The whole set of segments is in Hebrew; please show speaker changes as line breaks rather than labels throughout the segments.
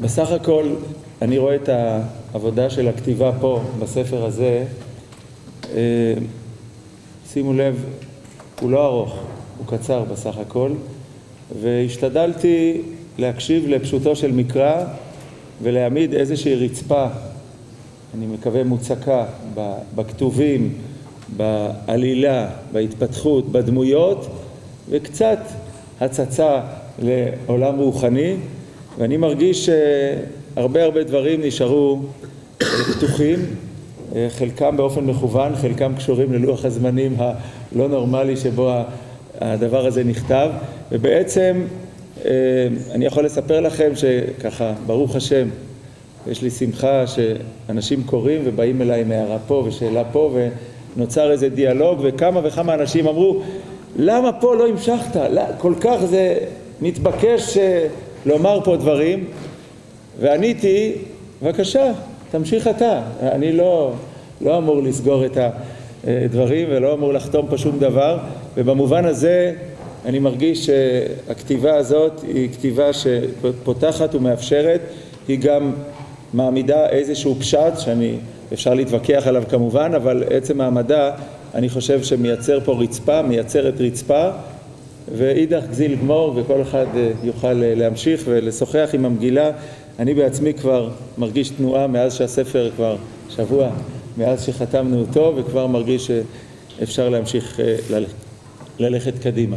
בסך הכל אני רואה את העבודה של הכתיבה פה בספר הזה שימו לב, הוא לא ארוך, הוא קצר בסך הכל והשתדלתי להקשיב לפשוטו של מקרא ולהעמיד איזושהי רצפה, אני מקווה מוצקה, בכתובים, בעלילה, בהתפתחות, בדמויות וקצת הצצה לעולם רוחני ואני מרגיש שהרבה הרבה דברים נשארו פתוחים, חלקם באופן מכוון, חלקם קשורים ללוח הזמנים הלא נורמלי שבו הדבר הזה נכתב ובעצם אני יכול לספר לכם שככה, ברוך השם, יש לי שמחה שאנשים קוראים ובאים אליי עם הערה פה ושאלה פה ונוצר איזה דיאלוג וכמה וכמה אנשים אמרו למה פה לא המשכת? כל כך זה מתבקש לומר פה דברים ועניתי, בבקשה, תמשיך אתה, אני לא, לא אמור לסגור את הדברים ולא אמור לחתום פה שום דבר ובמובן הזה אני מרגיש שהכתיבה הזאת היא כתיבה שפותחת ומאפשרת, היא גם מעמידה איזשהו פשט שאני, אפשר להתווכח עליו כמובן, אבל עצם העמדה אני חושב שמייצר פה רצפה, מייצרת רצפה ואידך גזיל גמור וכל אחד יוכל להמשיך ולשוחח עם המגילה. אני בעצמי כבר מרגיש תנועה מאז שהספר כבר שבוע, מאז שחתמנו אותו וכבר מרגיש שאפשר להמשיך ללכת קדימה.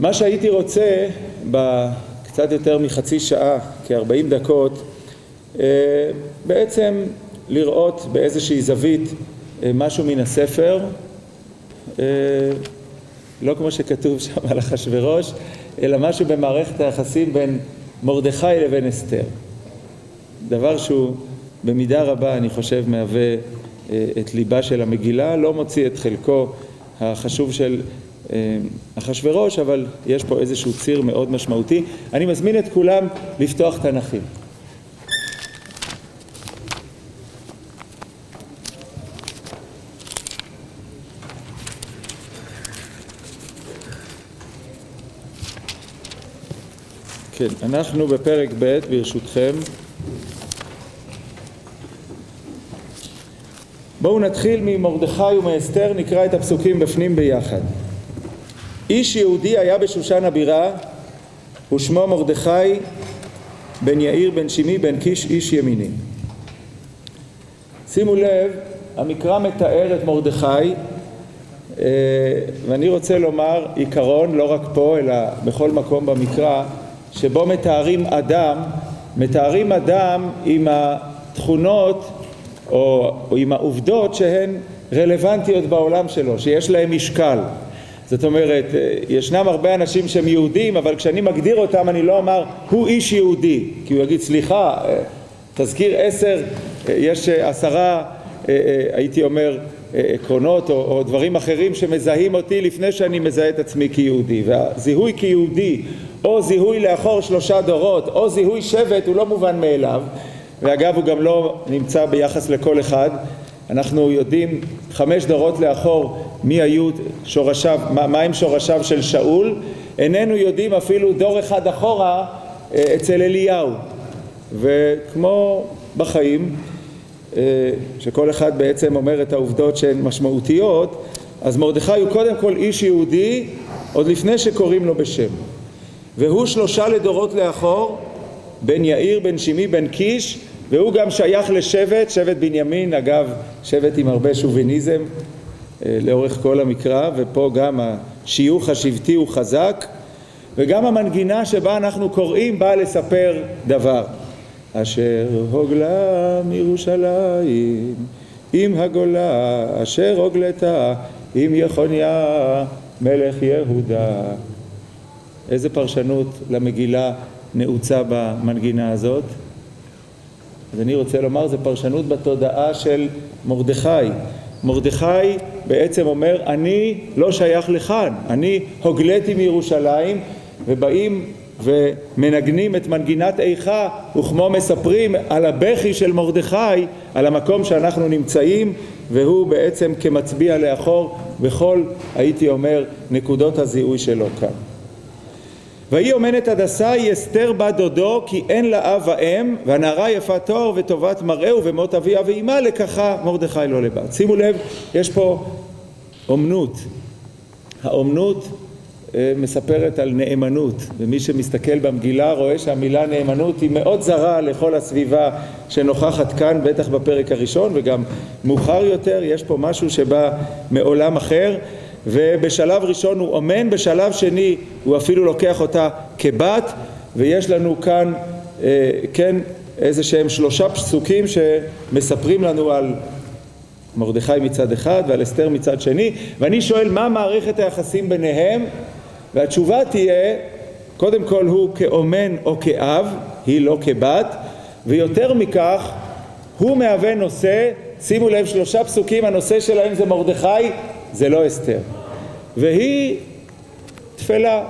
מה שהייתי רוצה בקצת יותר מחצי שעה, כארבעים דקות, בעצם לראות באיזושהי זווית משהו מן הספר, לא כמו שכתוב שם על אחשוורוש, אלא משהו במערכת היחסים בין מרדכי לבין אסתר. דבר שהוא במידה רבה, אני חושב, מהווה את ליבה של המגילה, לא מוציא את חלקו החשוב של אחשוורוש, אבל יש פה איזשהו ציר מאוד משמעותי. אני מזמין את כולם לפתוח תנ"כים. כן, אנחנו בפרק ב' ברשותכם. בואו נתחיל ממרדכי ומאסתר, נקרא את הפסוקים בפנים ביחד. איש יהודי היה בשושן הבירה ושמו מרדכי בן יאיר בן שימי בן קיש איש ימיני. שימו לב, המקרא מתאר את מרדכי ואני רוצה לומר עיקרון לא רק פה אלא בכל מקום במקרא שבו מתארים אדם, מתארים אדם עם התכונות או, או עם העובדות שהן רלוונטיות בעולם שלו, שיש להם משקל. זאת אומרת, ישנם הרבה אנשים שהם יהודים, אבל כשאני מגדיר אותם אני לא אומר הוא איש יהודי, כי הוא יגיד סליחה, תזכיר עשר, יש עשרה, הייתי אומר, עקרונות או, או דברים אחרים שמזהים אותי לפני שאני מזהה את עצמי כיהודי. והזיהוי כיהודי או זיהוי לאחור שלושה דורות או זיהוי שבט הוא לא מובן מאליו. ואגב הוא גם לא נמצא ביחס לכל אחד. אנחנו יודעים חמש דורות לאחור מי היו שורשיו, מה הם שורשיו של שאול. איננו יודעים אפילו דור אחד אחורה אצל אליהו. וכמו בחיים שכל אחד בעצם אומר את העובדות שהן משמעותיות אז מרדכי הוא קודם כל איש יהודי עוד לפני שקוראים לו בשם. והוא שלושה לדורות לאחור בן יאיר, בן שימי, בן קיש והוא גם שייך לשבט, שבט בנימין, אגב שבט עם הרבה שוביניזם לאורך כל המקרא ופה גם השיוך השבטי הוא חזק. וגם המנגינה שבה אנחנו קוראים באה לספר דבר אשר הוגלה מירושלים עם הגולה אשר הוגלתה עם יחוניה מלך יהודה איזה פרשנות למגילה נעוצה במנגינה הזאת? אז אני רוצה לומר, זו פרשנות בתודעה של מרדכי. מרדכי בעצם אומר, אני לא שייך לכאן, אני הוגלתי מירושלים, ובאים ומנגנים את מנגינת איכה, וכמו מספרים על הבכי של מרדכי, על המקום שאנחנו נמצאים, והוא בעצם כמצביע לאחור בכל, הייתי אומר, נקודות הזיהוי שלו כאן. ויהי אומנת הדסה היא אסתר בת דודו כי אין לה אב ואם והנערה יפת תואר וטובת מראה ובמות אביה ואימה לקחה מרדכי לא לבת. שימו לב יש פה אומנות. האומנות מספרת על נאמנות ומי שמסתכל במגילה רואה שהמילה נאמנות היא מאוד זרה לכל הסביבה שנוכחת כאן בטח בפרק הראשון וגם מאוחר יותר יש פה משהו שבא מעולם אחר ובשלב ראשון הוא אומן, בשלב שני הוא אפילו לוקח אותה כבת ויש לנו כאן אה, כן איזה שהם שלושה פסוקים שמספרים לנו על מרדכי מצד אחד ועל אסתר מצד שני ואני שואל מה מערכת היחסים ביניהם והתשובה תהיה קודם כל הוא כאומן או כאב, היא לא כבת ויותר מכך הוא מהווה נושא, שימו לב שלושה פסוקים הנושא שלהם זה מרדכי זה לא אסתר. והיא תפלה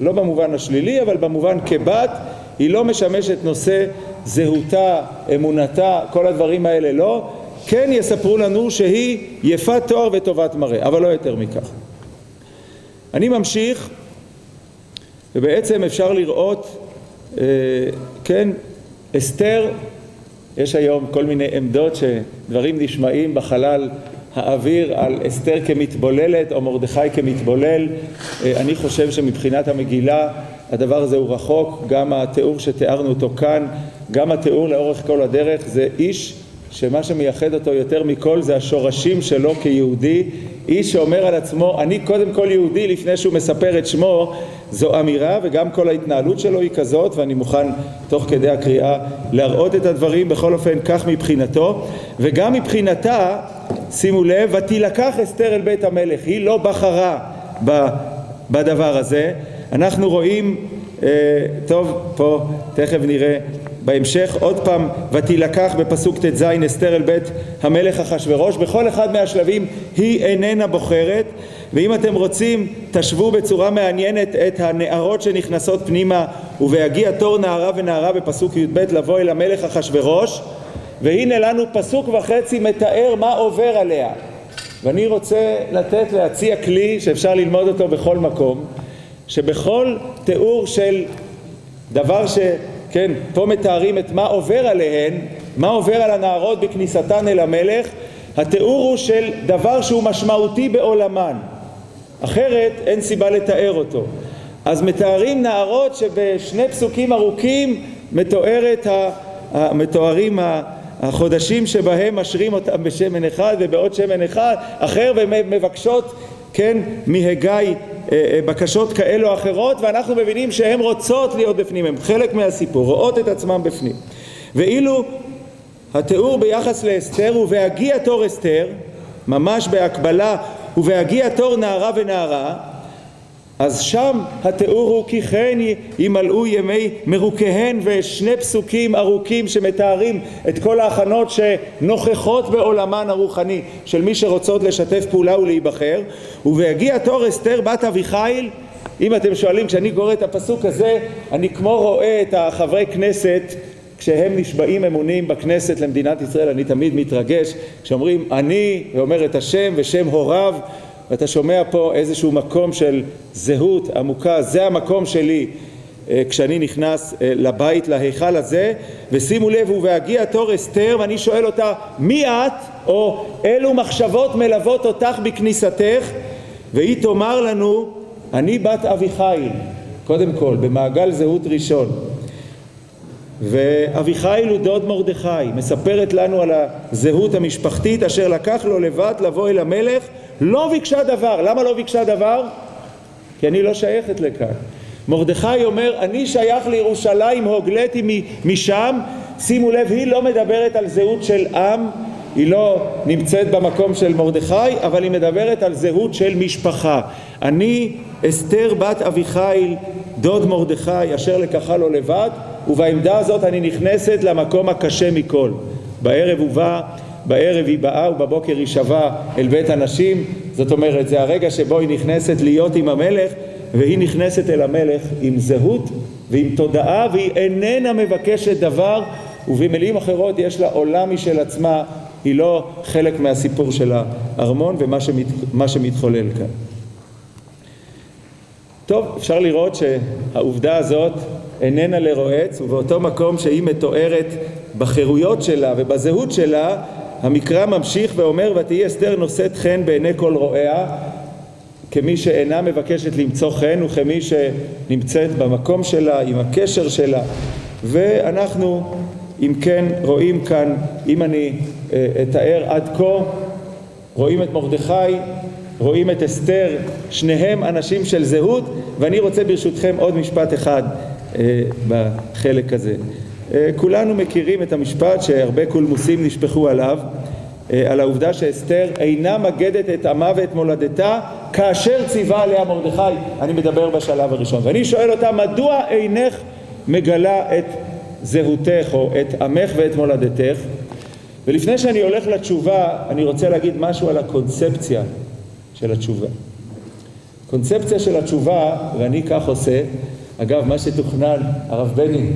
לא במובן השלילי אבל במובן כבת היא לא משמשת נושא זהותה, אמונתה, כל הדברים האלה לא. כן יספרו לנו שהיא יפת תואר וטובת מראה אבל לא יותר מכך אני ממשיך ובעצם אפשר לראות אה, כן אסתר יש היום כל מיני עמדות שדברים נשמעים בחלל האוויר על אסתר כמתבוללת או מרדכי כמתבולל. אה, אני חושב שמבחינת המגילה הדבר הזה הוא רחוק. גם התיאור שתיארנו אותו כאן גם התיאור לאורך כל הדרך זה איש שמה שמייחד אותו יותר מכל זה השורשים שלו כיהודי איש שאומר על עצמו אני קודם כל יהודי לפני שהוא מספר את שמו זו אמירה וגם כל ההתנהלות שלו היא כזאת ואני מוכן תוך כדי הקריאה להראות את הדברים בכל אופן כך מבחינתו. וגם מבחינתה שימו לב ותילקח אסתר אל בית המלך היא לא בחרה בדבר הזה. אנחנו רואים טוב פה תכף נראה. בהמשך עוד פעם ותילקח בפסוק ט"ז אסתר אל בית המלך אחשורוש בכל אחד מהשלבים היא איננה בוחרת ואם אתם רוצים תשוו בצורה מעניינת את הנערות שנכנסות פנימה ובהגיע תור נערה ונערה בפסוק י"ב לבוא אל המלך אחשורוש והנה לנו פסוק וחצי מתאר מה עובר עליה. ואני רוצה לתת להציע כלי שאפשר ללמוד אותו בכל מקום שבכל תיאור של דבר ש... כן, פה מתארים את מה עובר עליהן, מה עובר על הנערות בכניסתן אל המלך, התיאור הוא של דבר שהוא משמעותי בעולמן, אחרת אין סיבה לתאר אותו. אז מתארים נערות שבשני פסוקים ארוכים מתוארת, מתוארים החודשים שבהם משרים אותם בשמן אחד ובעוד שמן אחד אחר ומבקשות כן מהגיא אה, אה, בקשות כאלו או אחרות ואנחנו מבינים שהן רוצות להיות בפנים, הן חלק מהסיפור, רואות את עצמם בפנים. ואילו התיאור ביחס לאסתר הוא בהגיע תור אסתר ממש בהקבלה ובהגיע תור נערה ונערה אז שם התיאור הוא כי כן ימלאו ימי מרוקיהן ושני פסוקים ארוכים שמתארים את כל ההכנות שנוכחות בעולמן הרוחני של מי שרוצות לשתף פעולה ולהיבחר. ובהגיע תור אסתר בת אביחיל אם אתם שואלים כשאני קורא את הפסוק הזה אני כמו רואה את החברי כנסת כשהם נשבעים אמונים בכנסת למדינת ישראל אני תמיד מתרגש כשאומרים אני ואומר את השם ושם הוריו ואתה שומע פה איזשהו מקום של זהות עמוקה, זה המקום שלי אה, כשאני נכנס אה, לבית, להיכל הזה, ושימו לב, ובהגיע תור אסתר, ואני שואל אותה, מי את? או אילו מחשבות מלוות אותך בכניסתך? והיא תאמר לנו, אני בת אביחיל, קודם כל, במעגל זהות ראשון. ואביחיל הוא דוד מרדכי, מספרת לנו על הזהות המשפחתית אשר לקח לו לבד לבוא אל המלך לא ביקשה דבר. למה לא ביקשה דבר? כי אני לא שייכת לכאן. מרדכי אומר, אני שייך לירושלים, הוגלתי משם. שימו לב, היא לא מדברת על זהות של עם, היא לא נמצאת במקום של מרדכי, אבל היא מדברת על זהות של משפחה. אני אסתר בת אביחיל, דוד מרדכי, אשר לקחה לו לבד, ובעמדה הזאת אני נכנסת למקום הקשה מכל. בערב הוא בא בערב היא באה ובבוקר היא שבה אל בית הנשים, זאת אומרת זה הרגע שבו היא נכנסת להיות עם המלך והיא נכנסת אל המלך עם זהות ועם תודעה והיא איננה מבקשת דבר ובמילים אחרות יש לה עולם משל עצמה, היא לא חלק מהסיפור של הארמון ומה שמת, שמתחולל כאן. טוב, אפשר לראות שהעובדה הזאת איננה לרועץ, ובאותו מקום שהיא מתוארת בחירויות שלה ובזהות שלה, המקרא ממשיך ואומר ותהי אסתר נושאת חן בעיני כל רואיה כמי שאינה מבקשת למצוא חן וכמי שנמצאת במקום שלה עם הקשר שלה. ואנחנו אם כן רואים כאן אם אני אה, אתאר עד כה רואים את מרדכי רואים את אסתר שניהם אנשים של זהות ואני רוצה ברשותכם עוד משפט אחד בחלק הזה אה, כולנו מכירים את המשפט שהרבה קולמוסים נשפכו עליו אה, על העובדה שאסתר אינה מגדת את עמה ואת מולדתה כאשר ציווה עליה מרדכי, אני מדבר בשלב הראשון. ואני שואל אותה, מדוע אינך מגלה את זהותך או את עמך ואת מולדתך? ולפני שאני הולך לתשובה, אני רוצה להגיד משהו על הקונספציה של התשובה. קונספציה של התשובה, ואני כך עושה, אגב, מה שתוכנן, הרב בני,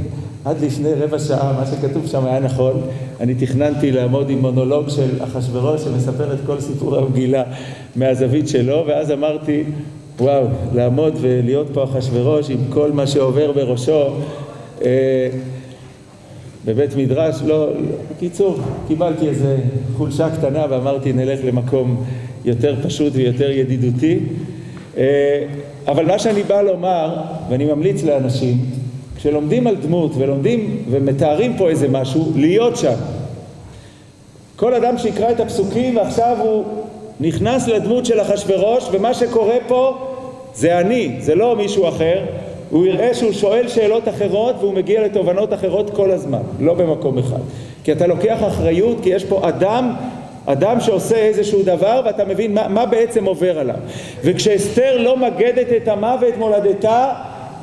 עד לפני רבע שעה, מה שכתוב שם היה נכון, אני תכננתי לעמוד עם מונולוג של אחשורוש שמספר את כל סיפור המגילה מהזווית שלו, ואז אמרתי, וואו, לעמוד ולהיות פה אחשורוש עם כל מה שעובר בראשו אה, בבית מדרש, לא, בקיצור, קיבלתי איזה חולשה קטנה ואמרתי נלך למקום יותר פשוט ויותר ידידותי. אה, אבל מה שאני בא לומר, ואני ממליץ לאנשים, כשלומדים על דמות ולומדים ומתארים פה איזה משהו, להיות שם. כל אדם שיקרא את הפסוקים ועכשיו הוא נכנס לדמות של אחשורוש ומה שקורה פה זה אני, זה לא מישהו אחר, הוא יראה שהוא שואל שאלות אחרות והוא מגיע לתובנות אחרות כל הזמן, לא במקום אחד. כי אתה לוקח אחריות, כי יש פה אדם, אדם שעושה איזשהו דבר ואתה מבין מה, מה בעצם עובר עליו. וכשאסתר לא מגדת את עמה ואת מולדתה,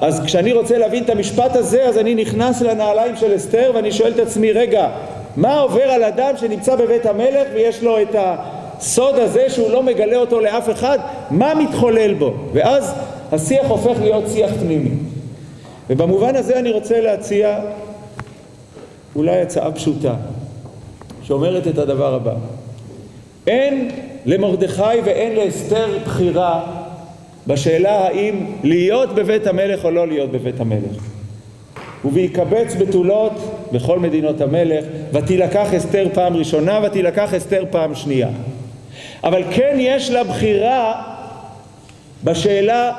אז כשאני רוצה להבין את המשפט הזה, אז אני נכנס לנעליים של אסתר ואני שואל את עצמי, רגע, מה עובר על אדם שנמצא בבית המלך ויש לו את הסוד הזה שהוא לא מגלה אותו לאף אחד, מה מתחולל בו? ואז השיח הופך להיות שיח פנימי. ובמובן הזה אני רוצה להציע אולי הצעה פשוטה, שאומרת את הדבר הבא: אין למרדכי ואין לאסתר בחירה בשאלה האם להיות בבית המלך או לא להיות בבית המלך. וביקבץ בתולות בכל מדינות המלך, ותילקח אסתר פעם ראשונה ותילקח אסתר פעם שנייה. אבל כן יש לה בחירה בשאלה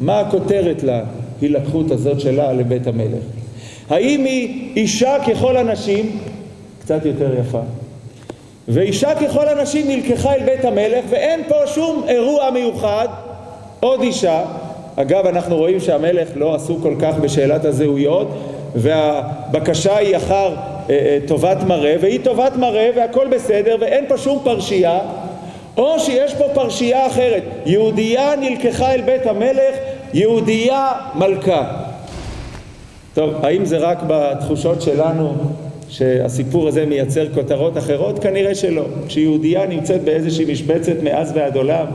מה הכותרת להילקחות הזאת שלה לבית המלך. האם היא אישה ככל הנשים, קצת יותר יפה, ואישה ככל הנשים נלקחה אל בית המלך ואין פה שום אירוע מיוחד, עוד אישה, אגב אנחנו רואים שהמלך לא עסוק כל כך בשאלת הזהויות והבקשה היא אחר אה, אה, טובת מראה והיא טובת מראה והכל בסדר ואין פה שום פרשייה. או שיש פה פרשייה אחרת, יהודייה נלקחה אל בית המלך, יהודייה מלכה. טוב, האם זה רק בתחושות שלנו שהסיפור הזה מייצר כותרות אחרות? כנראה שלא. כשיהודייה נמצאת באיזושהי משבצת מאז ועד עולם,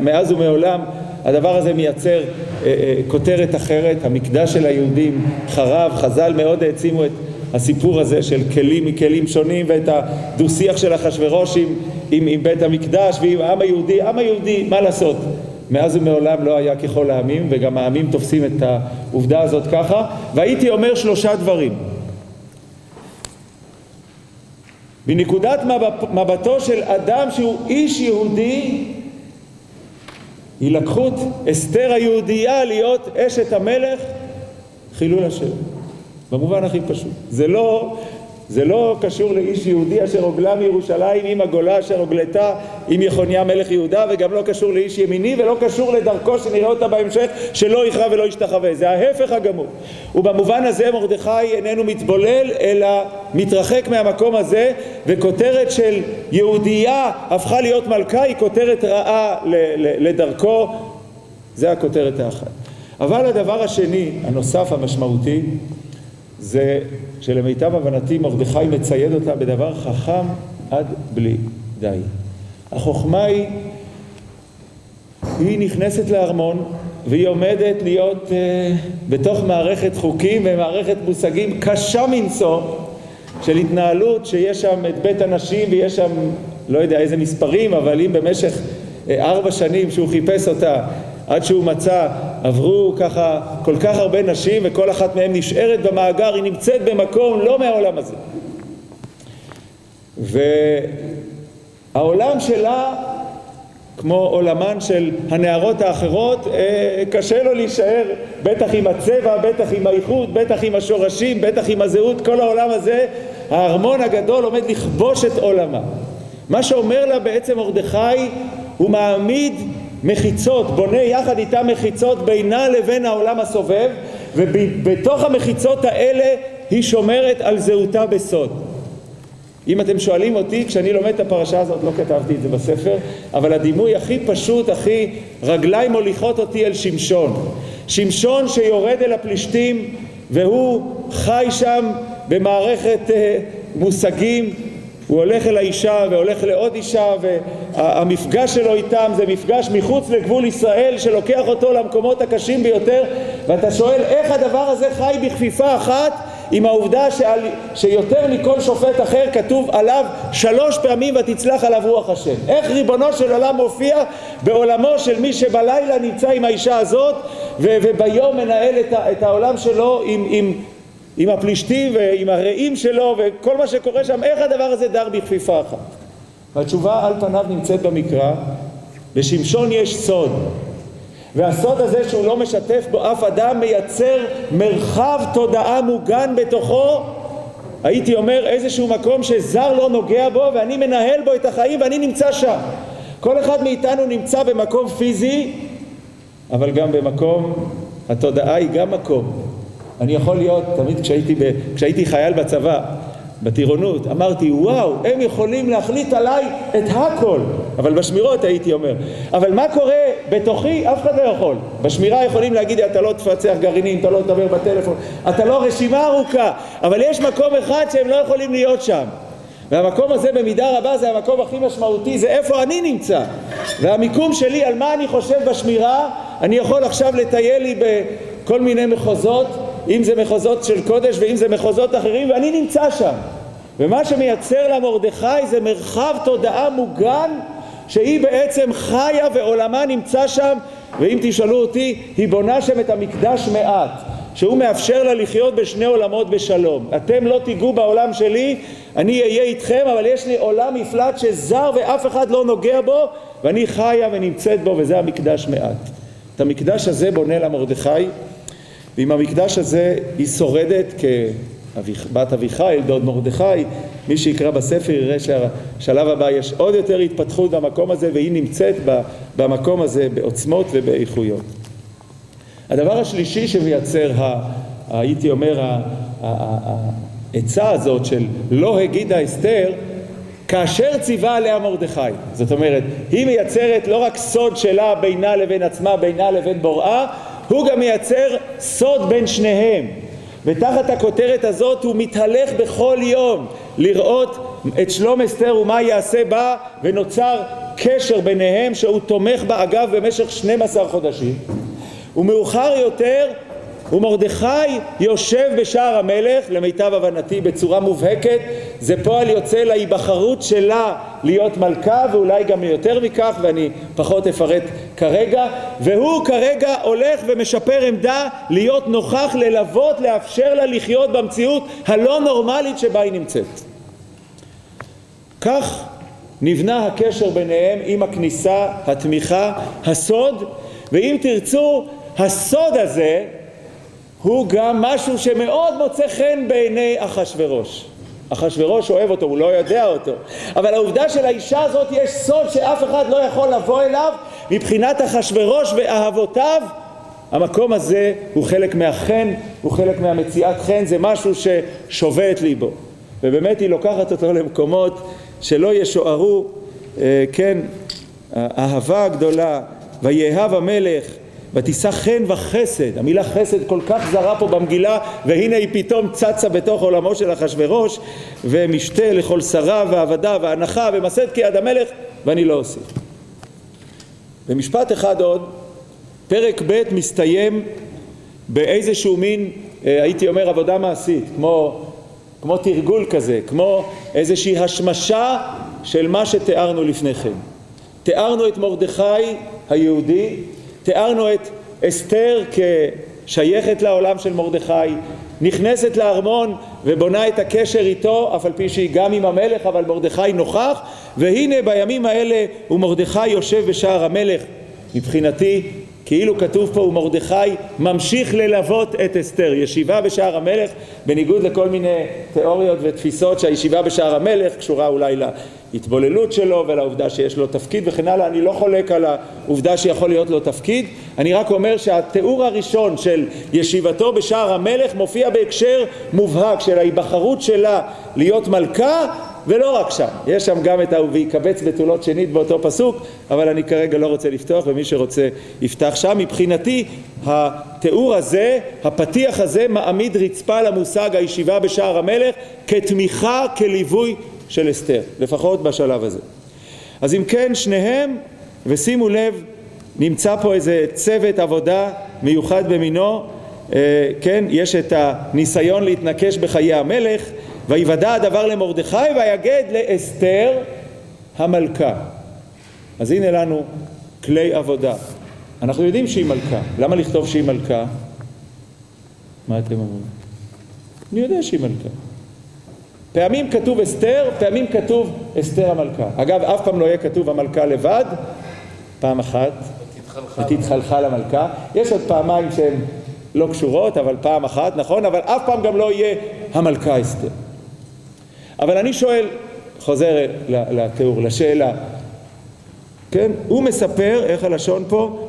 מאז ומעולם, הדבר הזה מייצר אה, אה, כותרת אחרת, המקדש של היהודים חרב, חז"ל מאוד העצימו את הסיפור הזה של כלים מכלים שונים ואת הדו-שיח של אחשוורוש עם, עם, עם בית המקדש ועם העם היהודי, העם היהודי, מה לעשות? מאז ומעולם לא היה ככל העמים וגם העמים תופסים את העובדה הזאת ככה והייתי אומר שלושה דברים מנקודת מבטו של אדם שהוא איש יהודי הילקחות אסתר היהודייה להיות אשת המלך חילול השם. במובן הכי פשוט. זה לא זה לא קשור לאיש יהודי אשר הוגלה מירושלים עם הגולה אשר הוגלתה עם יחוניה מלך יהודה וגם לא קשור לאיש ימיני ולא קשור לדרכו שנראה אותה בהמשך שלא יכרע ולא ישתחווה. זה ההפך הגמור. ובמובן הזה מרדכי איננו מתבולל אלא מתרחק מהמקום הזה וכותרת של יהודייה הפכה להיות מלכה היא כותרת רעה לדרכו. זה הכותרת האחת. אבל הדבר השני הנוסף המשמעותי זה שלמיטב הבנתי מרדכי מצייד אותה בדבר חכם עד בלי די. החוכמה היא, היא נכנסת לארמון והיא עומדת להיות uh, בתוך מערכת חוקים ומערכת מושגים קשה מנשוא של התנהלות שיש שם את בית הנשים ויש שם לא יודע איזה מספרים אבל אם במשך uh, ארבע שנים שהוא חיפש אותה עד שהוא מצא, עברו ככה כל כך הרבה נשים וכל אחת מהן נשארת במאגר, היא נמצאת במקום לא מהעולם הזה. והעולם שלה, כמו עולמן של הנערות האחרות, אה, קשה לו להישאר, בטח עם הצבע, בטח עם האיכות, בטח עם השורשים, בטח עם הזהות, כל העולם הזה, הארמון הגדול עומד לכבוש את עולמה. מה שאומר לה בעצם מרדכי, הוא מעמיד מחיצות, בונה יחד איתה מחיצות בינה לבין העולם הסובב, ובתוך המחיצות האלה היא שומרת על זהותה בסוד. אם אתם שואלים אותי, כשאני לומד את הפרשה הזאת, לא כתבתי את זה בספר, אבל הדימוי הכי פשוט, הכי רגליים מוליכות אותי אל שמשון. שמשון שיורד אל הפלישתים והוא חי שם במערכת אה, מושגים הוא הולך אל האישה והולך לעוד אישה והמפגש שלו איתם זה מפגש מחוץ לגבול ישראל שלוקח אותו למקומות הקשים ביותר ואתה שואל איך הדבר הזה חי בכפיפה אחת עם העובדה שעל, שיותר מכל שופט אחר כתוב עליו שלוש פעמים ותצלח עליו רוח השם. איך ריבונו של עולם מופיע בעולמו של מי שבלילה נמצא עם האישה הזאת וביום מנהל את, את העולם שלו עם, עם, עם הפלישתים ועם הרעים שלו וכל מה שקורה שם, איך הדבר הזה דר בכפיפה אחת? והתשובה על פניו נמצאת במקרא, לשמשון יש סוד והסוד הזה שהוא לא משתף בו אף אדם מייצר מרחב תודעה מוגן בתוכו. הייתי אומר איזשהו מקום שזר לא נוגע בו ואני מנהל בו את החיים ואני נמצא שם. כל אחד מאיתנו נמצא במקום פיזי אבל גם במקום, התודעה היא גם מקום אני יכול להיות, תמיד כשהייתי, ב, כשהייתי חייל בצבא בטירונות, אמרתי וואו, הם יכולים להחליט עליי את הכל, אבל בשמירות הייתי אומר. אבל מה קורה בתוכי? אף אחד לא יכול. בשמירה יכולים להגיד אתה לא תפצח גרעינים, אתה לא תדבר בטלפון, אתה לא רשימה ארוכה, אבל יש מקום אחד שהם לא יכולים להיות שם. והמקום הזה במידה רבה זה המקום הכי משמעותי, זה איפה אני נמצא. והמיקום שלי, על מה אני חושב בשמירה, אני יכול עכשיו לטייל לי בכל מיני מחוזות אם זה מחוזות של קודש ואם זה מחוזות אחרים, ואני נמצא שם. ומה שמייצר למרדכי זה מרחב תודעה מוגן שהיא בעצם חיה ועולמה נמצא שם, ואם תשאלו אותי, היא בונה שם את המקדש מעט, שהוא מאפשר לה לחיות בשני עולמות בשלום. אתם לא תיגעו בעולם שלי, אני אהיה איתכם, אבל יש לי עולם מפלט שזר ואף אחד לא נוגע בו, ואני חיה ונמצאת בו, וזה המקדש מעט. את המקדש הזה בונה למרדכי ועם המקדש הזה היא שורדת כבת אביחיל, דוד מרדכי, מי שיקרא בספר יראה שהשלב הבא יש עוד יותר התפתחות במקום הזה והיא נמצאת במקום הזה בעוצמות ובאיכויות. הדבר השלישי שמייצר, הייתי אומר, העצה הזאת של לא הגידה אסתר, כאשר ציווה עליה מרדכי. זאת אומרת, היא מייצרת לא רק סוד שלה בינה לבין עצמה, בינה לבין בוראה, הוא גם מייצר סוד בין שניהם. ותחת הכותרת הזאת הוא מתהלך בכל יום לראות את שלום אסתר ומה יעשה בה ונוצר קשר ביניהם שהוא תומך בה אגב במשך 12 חודשים. ומאוחר יותר ומרדכי יושב בשער המלך, למיטב הבנתי בצורה מובהקת, זה פועל יוצא להיבחרות שלה להיות מלכה ואולי גם יותר מכך ואני פחות אפרט כרגע, והוא כרגע הולך ומשפר עמדה להיות נוכח, ללוות, לאפשר לה לחיות במציאות הלא נורמלית שבה היא נמצאת. כך נבנה הקשר ביניהם עם הכניסה, התמיכה, הסוד, ואם תרצו, הסוד הזה הוא גם משהו שמאוד מוצא חן בעיני אחשורוש. אחשורוש אוהב אותו, הוא לא יודע אותו. אבל העובדה של האישה הזאת יש סוד שאף אחד לא יכול לבוא אליו מבחינת אחשורוש ואהבותיו. המקום הזה הוא חלק מהחן, הוא חלק מהמציאת חן, זה משהו ששובה את ליבו. ובאמת היא לוקחת אותו למקומות שלא ישוערו, אה, כן, אהבה גדולה, ויאהב המלך ותישא חן וחסד, המילה חסד כל כך זרה פה במגילה והנה היא פתאום צצה בתוך עולמו של אחשורוש ומשתה לכל שרה ועבדה והנחה ומסד כיד המלך ואני לא אוסיף. במשפט אחד עוד, פרק ב' מסתיים באיזשהו מין, אה, הייתי אומר עבודה מעשית, כמו, כמו תרגול כזה, כמו איזושהי השמשה של מה שתיארנו לפני כן. תיארנו את מרדכי היהודי תיארנו את אסתר כשייכת לעולם של מרדכי, נכנסת לארמון ובונה את הקשר איתו, אף על פי שהיא גם עם המלך, אבל מרדכי נוכח, והנה בימים האלה ומרדכי יושב בשער המלך. מבחינתי, כאילו כתוב פה ומרדכי ממשיך ללוות את אסתר. ישיבה בשער המלך, בניגוד לכל מיני תיאוריות ותפיסות שהישיבה בשער המלך קשורה אולי להתבוללות שלו ולעובדה שיש לו תפקיד וכן הלאה, אני לא חולק על העובדה שיכול להיות לו תפקיד, אני רק אומר שהתיאור הראשון של ישיבתו בשער המלך מופיע בהקשר מובהק של ההיבחרות שלה להיות מלכה ולא רק שם, יש שם גם את ההוא ויקבץ בתולות שנית באותו פסוק, אבל אני כרגע לא רוצה לפתוח ומי שרוצה יפתח שם. מבחינתי התיאור הזה, הפתיח הזה מעמיד רצפה למושג הישיבה בשער המלך כתמיכה, כליווי של אסתר, לפחות בשלב הזה. אז אם כן שניהם, ושימו לב, נמצא פה איזה צוות עבודה מיוחד במינו, אה, כן, יש את הניסיון להתנקש בחיי המלך, ויוודע הדבר למרדכי ויגד לאסתר המלכה. אז הנה לנו כלי עבודה. אנחנו יודעים שהיא מלכה, למה לכתוב שהיא מלכה? מה אתם אומרים? אני יודע שהיא מלכה. פעמים כתוב אסתר, פעמים כתוב אסתר המלכה. אגב, אף פעם לא יהיה כתוב המלכה לבד, פעם אחת, ותתחלחל המלכה. יש עוד פעמיים שהן לא קשורות, אבל פעם אחת, נכון? אבל אף פעם גם לא יהיה המלכה אסתר. אבל אני שואל, חוזר לתיאור, לשאלה, כן? הוא מספר, איך הלשון פה?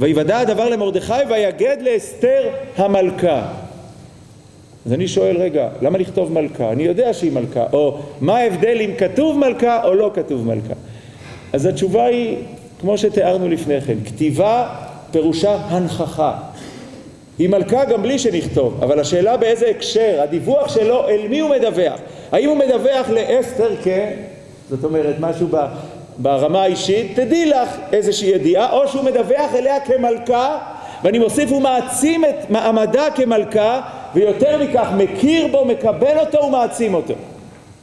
ויוודע הדבר למרדכי ויגד לאסתר המלכה. אז אני שואל, רגע, למה לכתוב מלכה? אני יודע שהיא מלכה. או מה ההבדל אם כתוב מלכה או לא כתוב מלכה? אז התשובה היא, כמו שתיארנו לפני כן, כתיבה פירושה הנכחה. היא מלכה גם בלי שנכתוב, אבל השאלה באיזה הקשר, הדיווח שלו, אל מי הוא מדווח? האם הוא מדווח לאסתר כ... זאת אומרת, משהו ב, ברמה האישית, תדעי לך איזושהי ידיעה, או שהוא מדווח אליה כמלכה, ואני מוסיף, הוא מעצים את מעמדה כמלכה, ויותר מכך, מכיר בו, מקבל אותו ומעצים אותו.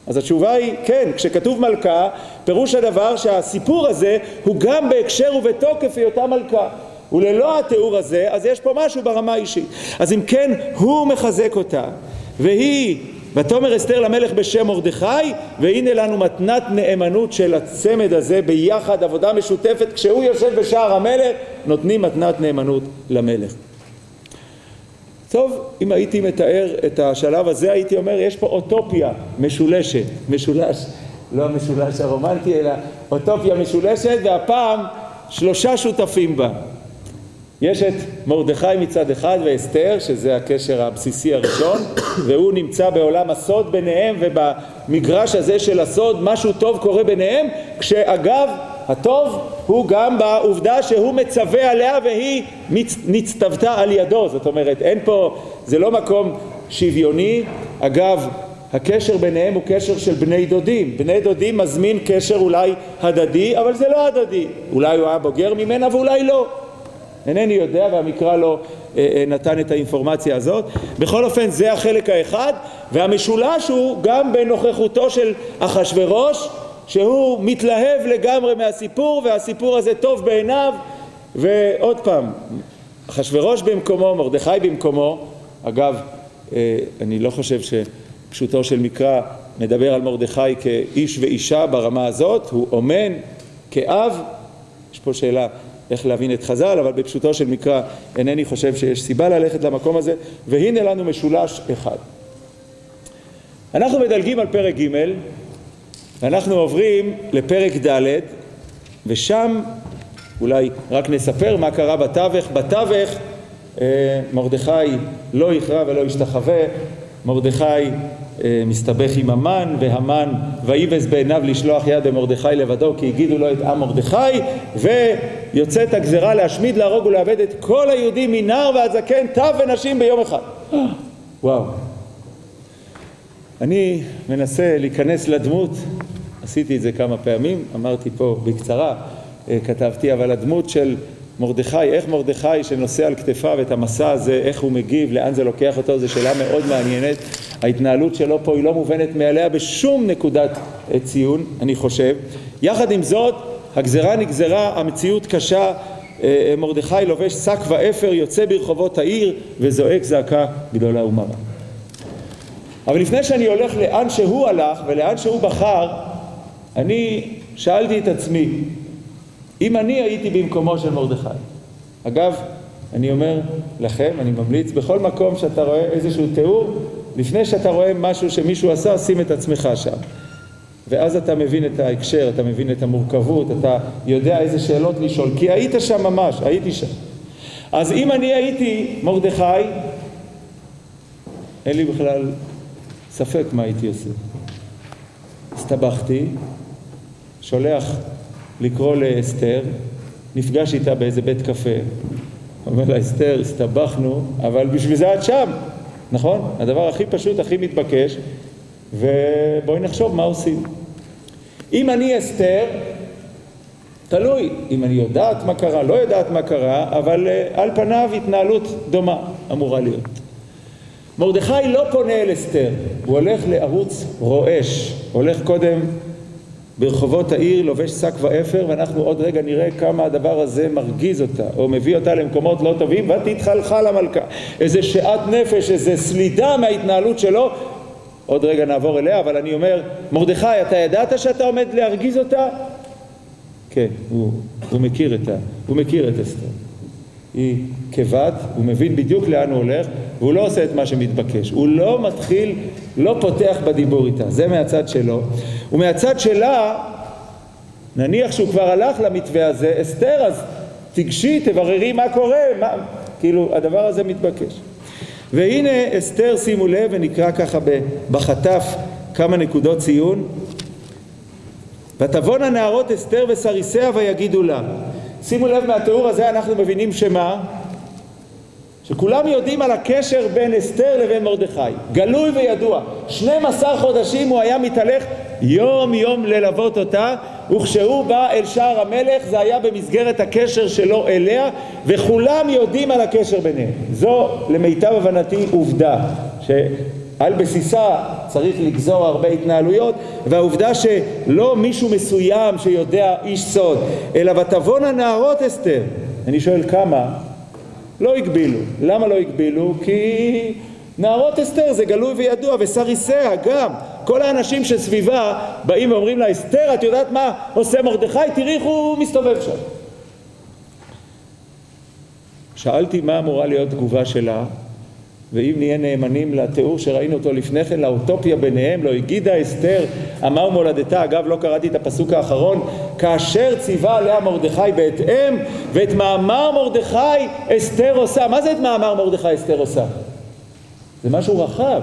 אז התשובה היא כן, כשכתוב מלכה, פירוש הדבר שהסיפור הזה הוא גם בהקשר ובתוקף היותה מלכה. וללא התיאור הזה, אז יש פה משהו ברמה האישית. אז אם כן, הוא מחזק אותה, והיא ותאמר אסתר למלך בשם מרדכי והנה לנו מתנת נאמנות של הצמד הזה ביחד עבודה משותפת כשהוא יושב בשער המלך נותנים מתנת נאמנות למלך. טוב, אם הייתי מתאר את השלב הזה הייתי אומר יש פה אוטופיה משולשת, משולש, לא המשולש הרומנטי אלא אוטופיה משולשת והפעם שלושה שותפים בה יש את מרדכי מצד אחד ואסתר, שזה הקשר הבסיסי הראשון, והוא נמצא בעולם הסוד ביניהם, ובמגרש הזה של הסוד משהו טוב קורה ביניהם, כשאגב הטוב הוא גם בעובדה שהוא מצווה עליה והיא נצטוותה על ידו, זאת אומרת אין פה, זה לא מקום שוויוני, אגב הקשר ביניהם הוא קשר של בני דודים, בני דודים מזמין קשר אולי הדדי, אבל זה לא הדדי, אולי הוא היה בוגר ממנה ואולי לא אינני יודע והמקרא לא אה, אה, נתן את האינפורמציה הזאת. בכל אופן זה החלק האחד והמשולש הוא גם בנוכחותו של אחשורוש שהוא מתלהב לגמרי מהסיפור והסיפור הזה טוב בעיניו. ועוד פעם אחשורוש במקומו, מרדכי במקומו. אגב אה, אני לא חושב שפשוטו של מקרא מדבר על מרדכי כאיש ואישה ברמה הזאת, הוא אומן כאב, יש פה שאלה איך להבין את חז"ל, אבל בפשוטו של מקרא אינני חושב שיש סיבה ללכת למקום הזה, והנה לנו משולש אחד. אנחנו מדלגים על פרק ג' ואנחנו עוברים לפרק ד' ושם אולי רק נספר מה קרה בתווך. בתווך אה, מרדכי לא יכרע ולא ישתחווה, מרדכי אה, מסתבך עם המן, והמן ויבז בעיניו לשלוח יד במרדכי לבדו כי הגידו לו את עם מרדכי ויוצאת הגזרה להשמיד, להרוג ולאבד את כל היהודים מנער ועד זקן, טף ונשים ביום אחד. וואו. אני מנסה להיכנס לדמות, עשיתי את זה כמה פעמים, אמרתי פה בקצרה, אה, כתבתי, אבל הדמות של מרדכי, איך מרדכי שנושא על כתפיו את המסע הזה, איך הוא מגיב, לאן זה לוקח אותו, זו שאלה מאוד מעניינת. ההתנהלות שלו פה היא לא מובנת מאליה בשום נקודת ציון, אני חושב. יחד עם זאת, הגזרה נגזרה, המציאות קשה, מרדכי לובש שק ואפר יוצא ברחובות העיר וזועק זעקה גדולה ומרה. אבל לפני שאני הולך לאן שהוא הלך ולאן שהוא בחר, אני שאלתי את עצמי, אם אני הייתי במקומו של מרדכי, אגב, אני אומר לכם, אני ממליץ, בכל מקום שאתה רואה איזשהו תיאור, לפני שאתה רואה משהו שמישהו עשה, שים את עצמך שם. ואז אתה מבין את ההקשר, אתה מבין את המורכבות, אתה יודע איזה שאלות לשאול, כי היית שם ממש, הייתי שם. אז אם אני הייתי מרדכי, אין לי בכלל ספק מה הייתי עושה. הסתבכתי, שולח לקרוא לאסתר, נפגש איתה באיזה בית קפה, אומר לה אסתר, הסתבכנו, אבל בשביל זה את שם, נכון? הדבר הכי פשוט, הכי מתבקש, ובואי נחשוב מה עושים. אם אני אסתר, תלוי אם אני יודעת מה קרה, לא יודעת מה קרה, אבל אה, על פניו התנהלות דומה אמורה להיות. מרדכי לא פונה אל אסתר, הוא הולך לערוץ רועש, הולך קודם ברחובות העיר, לובש שק ואפר, ואנחנו עוד רגע נראה כמה הדבר הזה מרגיז אותה, או מביא אותה למקומות לא טובים, ותתחלחל המלכה. איזה שאט נפש, איזה סלידה מההתנהלות שלו, עוד רגע נעבור אליה, אבל אני אומר, מרדכי, אתה ידעת שאתה עומד להרגיז אותה? כן, הוא, הוא מכיר את ה... הוא מכיר את אסתר. היא כבת, הוא מבין בדיוק לאן הוא הולך, והוא לא עושה את מה שמתבקש. הוא לא מתחיל, לא פותח בדיבור איתה. זה מהצד שלו. ומהצד שלה, נניח שהוא כבר הלך למתווה הזה, אסתר, אז תיגשי, תבררי מה קורה, מה... כאילו, הדבר הזה מתבקש. והנה אסתר, שימו לב, ונקרא ככה בחטף כמה נקודות ציון. ותבון הנערות אסתר וסריסיה ויגידו לה. שימו לב מהתיאור הזה אנחנו מבינים שמה? שכולם יודעים על הקשר בין אסתר לבין מרדכי, גלוי וידוע. 12 חודשים הוא היה מתהלך יום יום ללוות אותה, וכשהוא בא אל שער המלך זה היה במסגרת הקשר שלו אליה, וכולם יודעים על הקשר ביניהם. זו למיטב הבנתי עובדה, שעל בסיסה צריך לגזור הרבה התנהלויות, והעובדה שלא מישהו מסוים שיודע איש סוד, אלא ותבון הנערות אסתר. אני שואל כמה? לא הגבילו. למה לא הגבילו? כי נערות אסתר זה גלוי וידוע, וסריסיה גם. כל האנשים שסביבה באים ואומרים לה, אסתר, את יודעת מה עושה מרדכי? תראי איך הוא מסתובב שם. שאלתי מה אמורה להיות תגובה שלה, ואם נהיה נאמנים לתיאור שראינו אותו לפני כן, לאוטופיה ביניהם, לא הגידה אסתר, אמר מולדתה, אגב לא קראתי את הפסוק האחרון, כאשר ציווה עליה מרדכי בהתאם, ואת מאמר מרדכי אסתר עושה. מה זה את מאמר מרדכי אסתר עושה? זה משהו רחב.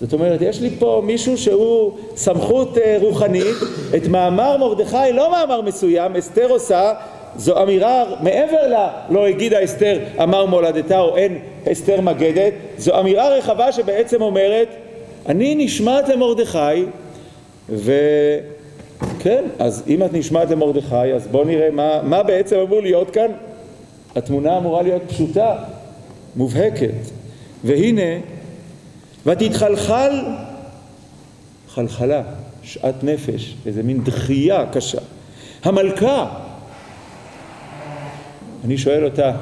זאת אומרת, יש לי פה מישהו שהוא סמכות אה, רוחנית, את מאמר מרדכי, לא מאמר מסוים, אסתר עושה, זו אמירה מעבר ל לא הגידה אסתר אמר מולדתה או אין אסתר מגדת, זו אמירה רחבה שבעצם אומרת אני נשמעת למרדכי וכן, אז אם את נשמעת למרדכי אז בואו נראה מה, מה בעצם אמור להיות כאן. התמונה אמורה להיות פשוטה, מובהקת. והנה ותתחלחל חלחלה, שאט נפש, איזה מין דחייה קשה. המלכה אני שואל אותה,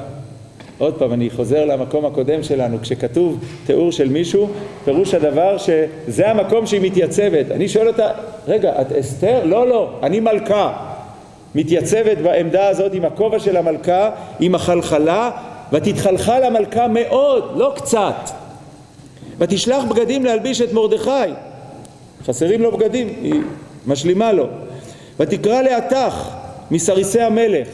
עוד פעם, אני חוזר למקום הקודם שלנו, כשכתוב תיאור של מישהו, פירוש הדבר שזה המקום שהיא מתייצבת. אני שואל אותה, רגע, את אסתר? לא, לא, אני מלכה. מתייצבת בעמדה הזאת עם הכובע של המלכה, עם החלחלה, ותתחלחל המלכה מאוד, לא קצת. ותשלח בגדים להלביש את מרדכי. חסרים לו בגדים, היא משלימה לו. ותקרא לעתך מסריסי המלך.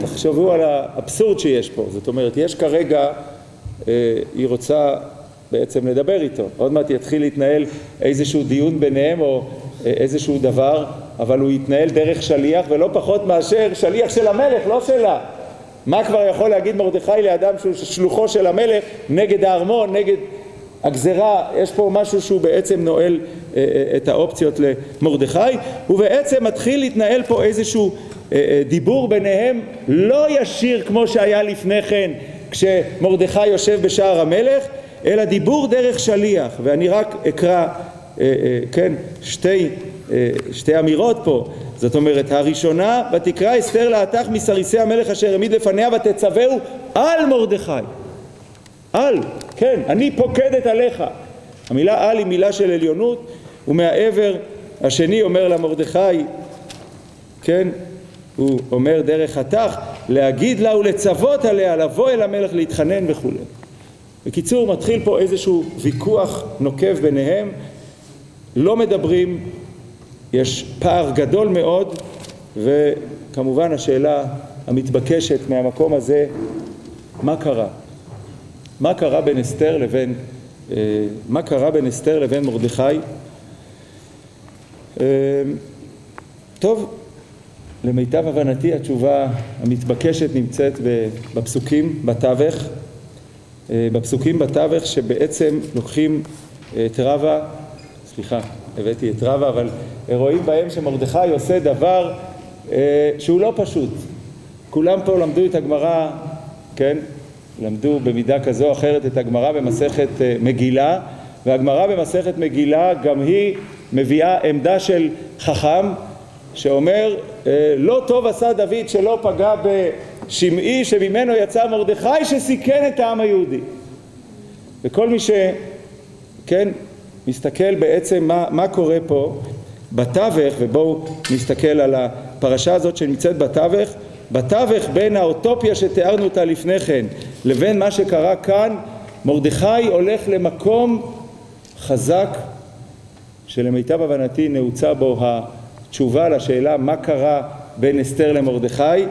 תחשבו על האבסורד שיש פה, זאת אומרת, יש כרגע, אה, היא רוצה בעצם לדבר איתו, עוד מעט יתחיל להתנהל איזשהו דיון ביניהם או אה, איזשהו דבר, אבל הוא יתנהל דרך שליח ולא פחות מאשר שליח של המלך, לא שלה. מה כבר יכול להגיד מרדכי לאדם שהוא שלוחו של המלך נגד הארמון, נגד הגזרה, יש פה משהו שהוא בעצם נועל אה, אה, את האופציות למרדכי, ובעצם מתחיל להתנהל פה איזשהו דיבור ביניהם לא ישיר כמו שהיה לפני כן כשמרדכי יושב בשער המלך, אלא דיבור דרך שליח, ואני רק אקרא, כן, שתי, שתי אמירות פה. זאת אומרת, הראשונה, ותקרא אסתר להטך מסריסי המלך אשר העמיד לפניה ותצווהו על מרדכי. על, כן, אני פוקדת עליך. המילה על היא מילה של עליונות, ומהעבר השני אומר למרדכי, כן, הוא אומר דרך חתך, להגיד לה ולצוות עליה, לבוא אל המלך להתחנן וכולי. בקיצור, מתחיל פה איזשהו ויכוח נוקב ביניהם, לא מדברים, יש פער גדול מאוד, וכמובן השאלה המתבקשת מהמקום הזה, מה קרה? מה קרה בין אסתר לבין, אה, מה קרה בין אסתר לבין מרדכי? אה, טוב, למיטב הבנתי התשובה המתבקשת נמצאת בפסוקים בתווך, אה, בפסוקים בתווך שבעצם לוקחים את רבה, סליחה, הבאתי את רבה, אבל רואים בהם שמרדכי עושה דבר שהוא לא פשוט. כולם פה למדו את הגמרא, כן? למדו במידה כזו או אחרת את הגמרא במסכת אה, מגילה והגמרא במסכת מגילה גם היא מביאה עמדה של חכם שאומר אה, לא טוב עשה דוד שלא פגע בשמעי שממנו יצא מרדכי שסיכן את העם היהודי. וכל מי שכן מסתכל בעצם מה, מה קורה פה בתווך ובואו נסתכל על הפרשה הזאת שנמצאת בתווך. בתווך בין האוטופיה שתיארנו אותה לפני כן לבין מה שקרה כאן, מרדכי הולך למקום חזק שלמיטב הבנתי נעוצה בו התשובה לשאלה מה קרה בין אסתר למרדכי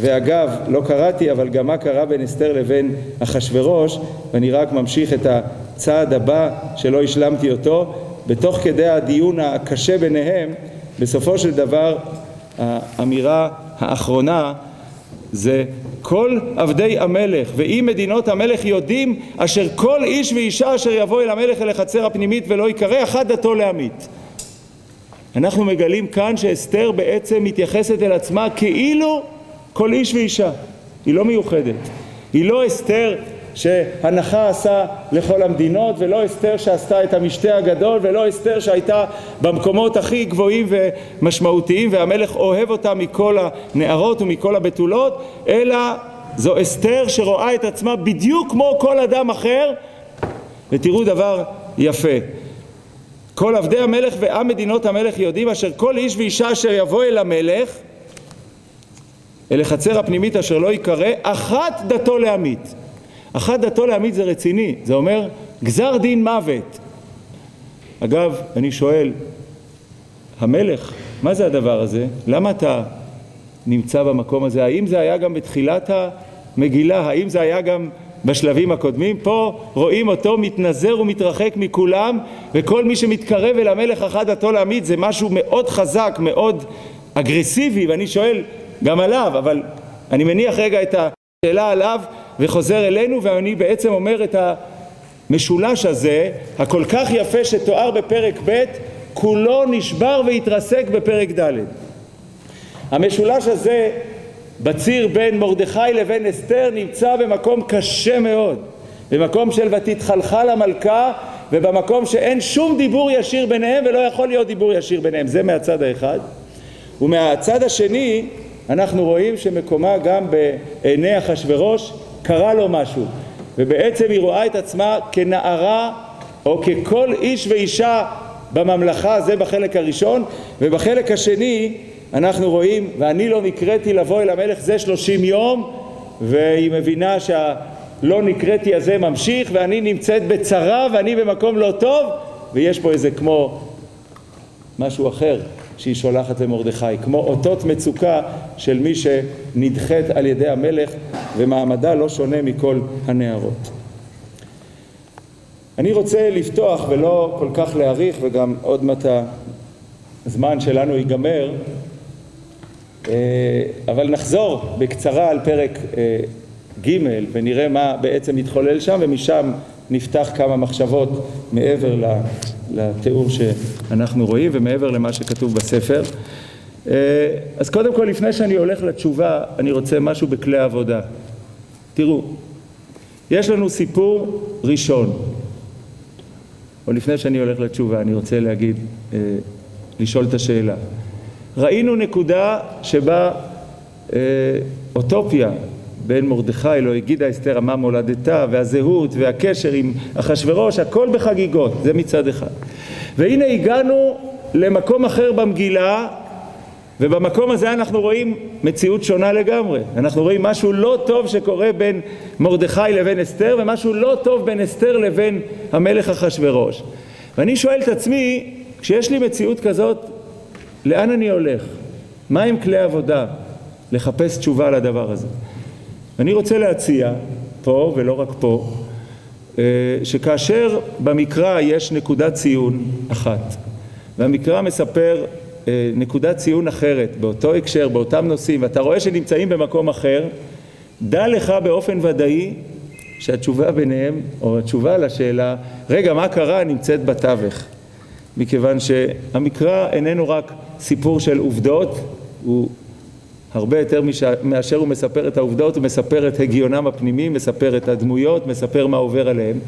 ואגב, לא קראתי, אבל גם מה קרה בין אסתר לבין אחשורוש ואני רק ממשיך את הצעד הבא שלא השלמתי אותו בתוך כדי הדיון הקשה ביניהם בסופו של דבר האמירה האחרונה זה כל עבדי המלך ואם מדינות המלך יודעים אשר כל איש ואישה אשר יבוא אל המלך אל החצר הפנימית ולא יקרא אחת דתו להמית. אנחנו מגלים כאן שאסתר בעצם מתייחסת אל עצמה כאילו כל איש ואישה, היא לא מיוחדת, היא לא אסתר שהנחה עשה לכל המדינות ולא אסתר שעשתה את המשתה הגדול ולא אסתר שהייתה במקומות הכי גבוהים ומשמעותיים והמלך אוהב אותה מכל הנערות ומכל הבתולות אלא זו אסתר שרואה את עצמה בדיוק כמו כל אדם אחר. ותראו דבר יפה כל עבדי המלך ועם מדינות המלך יודעים אשר כל איש ואישה אשר יבוא אל המלך אל החצר הפנימית אשר לא יקרא אחת דתו להמית אחת דתו להעמיד זה רציני, זה אומר גזר דין מוות. אגב, אני שואל, המלך, מה זה הדבר הזה? למה אתה נמצא במקום הזה? האם זה היה גם בתחילת המגילה? האם זה היה גם בשלבים הקודמים? פה רואים אותו מתנזר ומתרחק מכולם וכל מי שמתקרב אל המלך אחת דתו להעמיד זה משהו מאוד חזק, מאוד אגרסיבי ואני שואל גם עליו, אבל אני מניח רגע את השאלה עליו וחוזר אלינו ואני בעצם אומר את המשולש הזה הכל כך יפה שתואר בפרק ב' כולו נשבר והתרסק בפרק ד'. המשולש הזה בציר בין מרדכי לבין אסתר נמצא במקום קשה מאוד. במקום של ותתחלחל המלכה ובמקום שאין שום דיבור ישיר ביניהם ולא יכול להיות דיבור ישיר ביניהם. זה מהצד האחד. ומהצד השני אנחנו רואים שמקומה גם בעיני אחשורוש קרה לו משהו. ובעצם היא רואה את עצמה כנערה או ככל איש ואישה בממלכה זה בחלק הראשון. ובחלק השני אנחנו רואים ואני לא נקראתי לבוא אל המלך זה שלושים יום והיא מבינה שהלא נקראתי הזה ממשיך ואני נמצאת בצרה ואני במקום לא טוב ויש פה איזה כמו משהו אחר שהיא שולחת למרדכי, כמו אותות מצוקה של מי שנדחית על ידי המלך ומעמדה לא שונה מכל הנערות. אני רוצה לפתוח ולא כל כך להאריך וגם עוד מעט הזמן שלנו ייגמר אבל נחזור בקצרה על פרק אה, ג' ונראה מה בעצם מתחולל שם ומשם נפתח כמה מחשבות מעבר לתיאור שאנחנו רואים ומעבר למה שכתוב בספר. אה, אז קודם כל לפני שאני הולך לתשובה אני רוצה משהו בכלי העבודה. תראו, יש לנו סיפור ראשון, או לפני שאני הולך לתשובה אני רוצה להגיד, אה, לשאול את השאלה. ראינו נקודה שבה אה, אוטופיה בין מרדכי לא הגידה אסתר עמה מולדתה והזהות והקשר עם אחשורוש הכל בחגיגות זה מצד אחד. והנה הגענו למקום אחר במגילה ובמקום הזה אנחנו רואים מציאות שונה לגמרי. אנחנו רואים משהו לא טוב שקורה בין מרדכי לבין אסתר ומשהו לא טוב בין אסתר לבין המלך אחשורוש. ואני שואל את עצמי כשיש לי מציאות כזאת לאן אני הולך? מה עם כלי עבודה לחפש תשובה לדבר הזה? אני רוצה להציע פה ולא רק פה אה, שכאשר במקרא יש נקודת ציון אחת והמקרא מספר אה, נקודת ציון אחרת באותו הקשר, באותם נושאים ואתה רואה שנמצאים במקום אחר דע לך באופן ודאי שהתשובה ביניהם או התשובה לשאלה רגע מה קרה נמצאת בתווך מכיוון שהמקרא איננו רק סיפור של עובדות הוא הרבה יותר מאשר הוא מספר את העובדות, הוא מספר את הגיונם הפנימי, מספר את הדמויות, מספר מה עובר עליהם.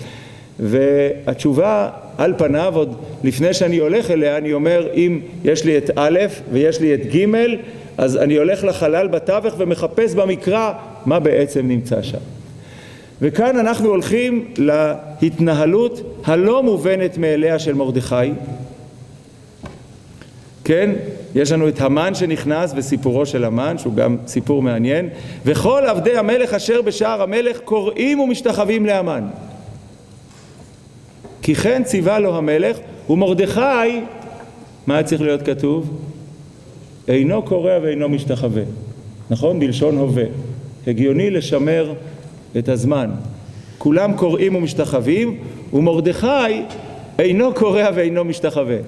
והתשובה על פניו, עוד לפני שאני הולך אליה, אני אומר, אם יש לי את א' ויש לי את ג', אז אני הולך לחלל בתווך ומחפש במקרא מה בעצם נמצא שם. וכאן אנחנו הולכים להתנהלות הלא מובנת מאליה של מרדכי, כן? יש לנו את המן שנכנס וסיפורו של המן שהוא גם סיפור מעניין וכל עבדי המלך אשר בשער המלך קוראים ומשתחווים להמן כי כן ציווה לו המלך ומרדכי מה היה צריך להיות כתוב? אינו קורע ואינו משתחווה נכון? בלשון הווה הגיוני לשמר את הזמן כולם קוראים ומשתחווים ומרדכי אינו קורע ואינו משתחווה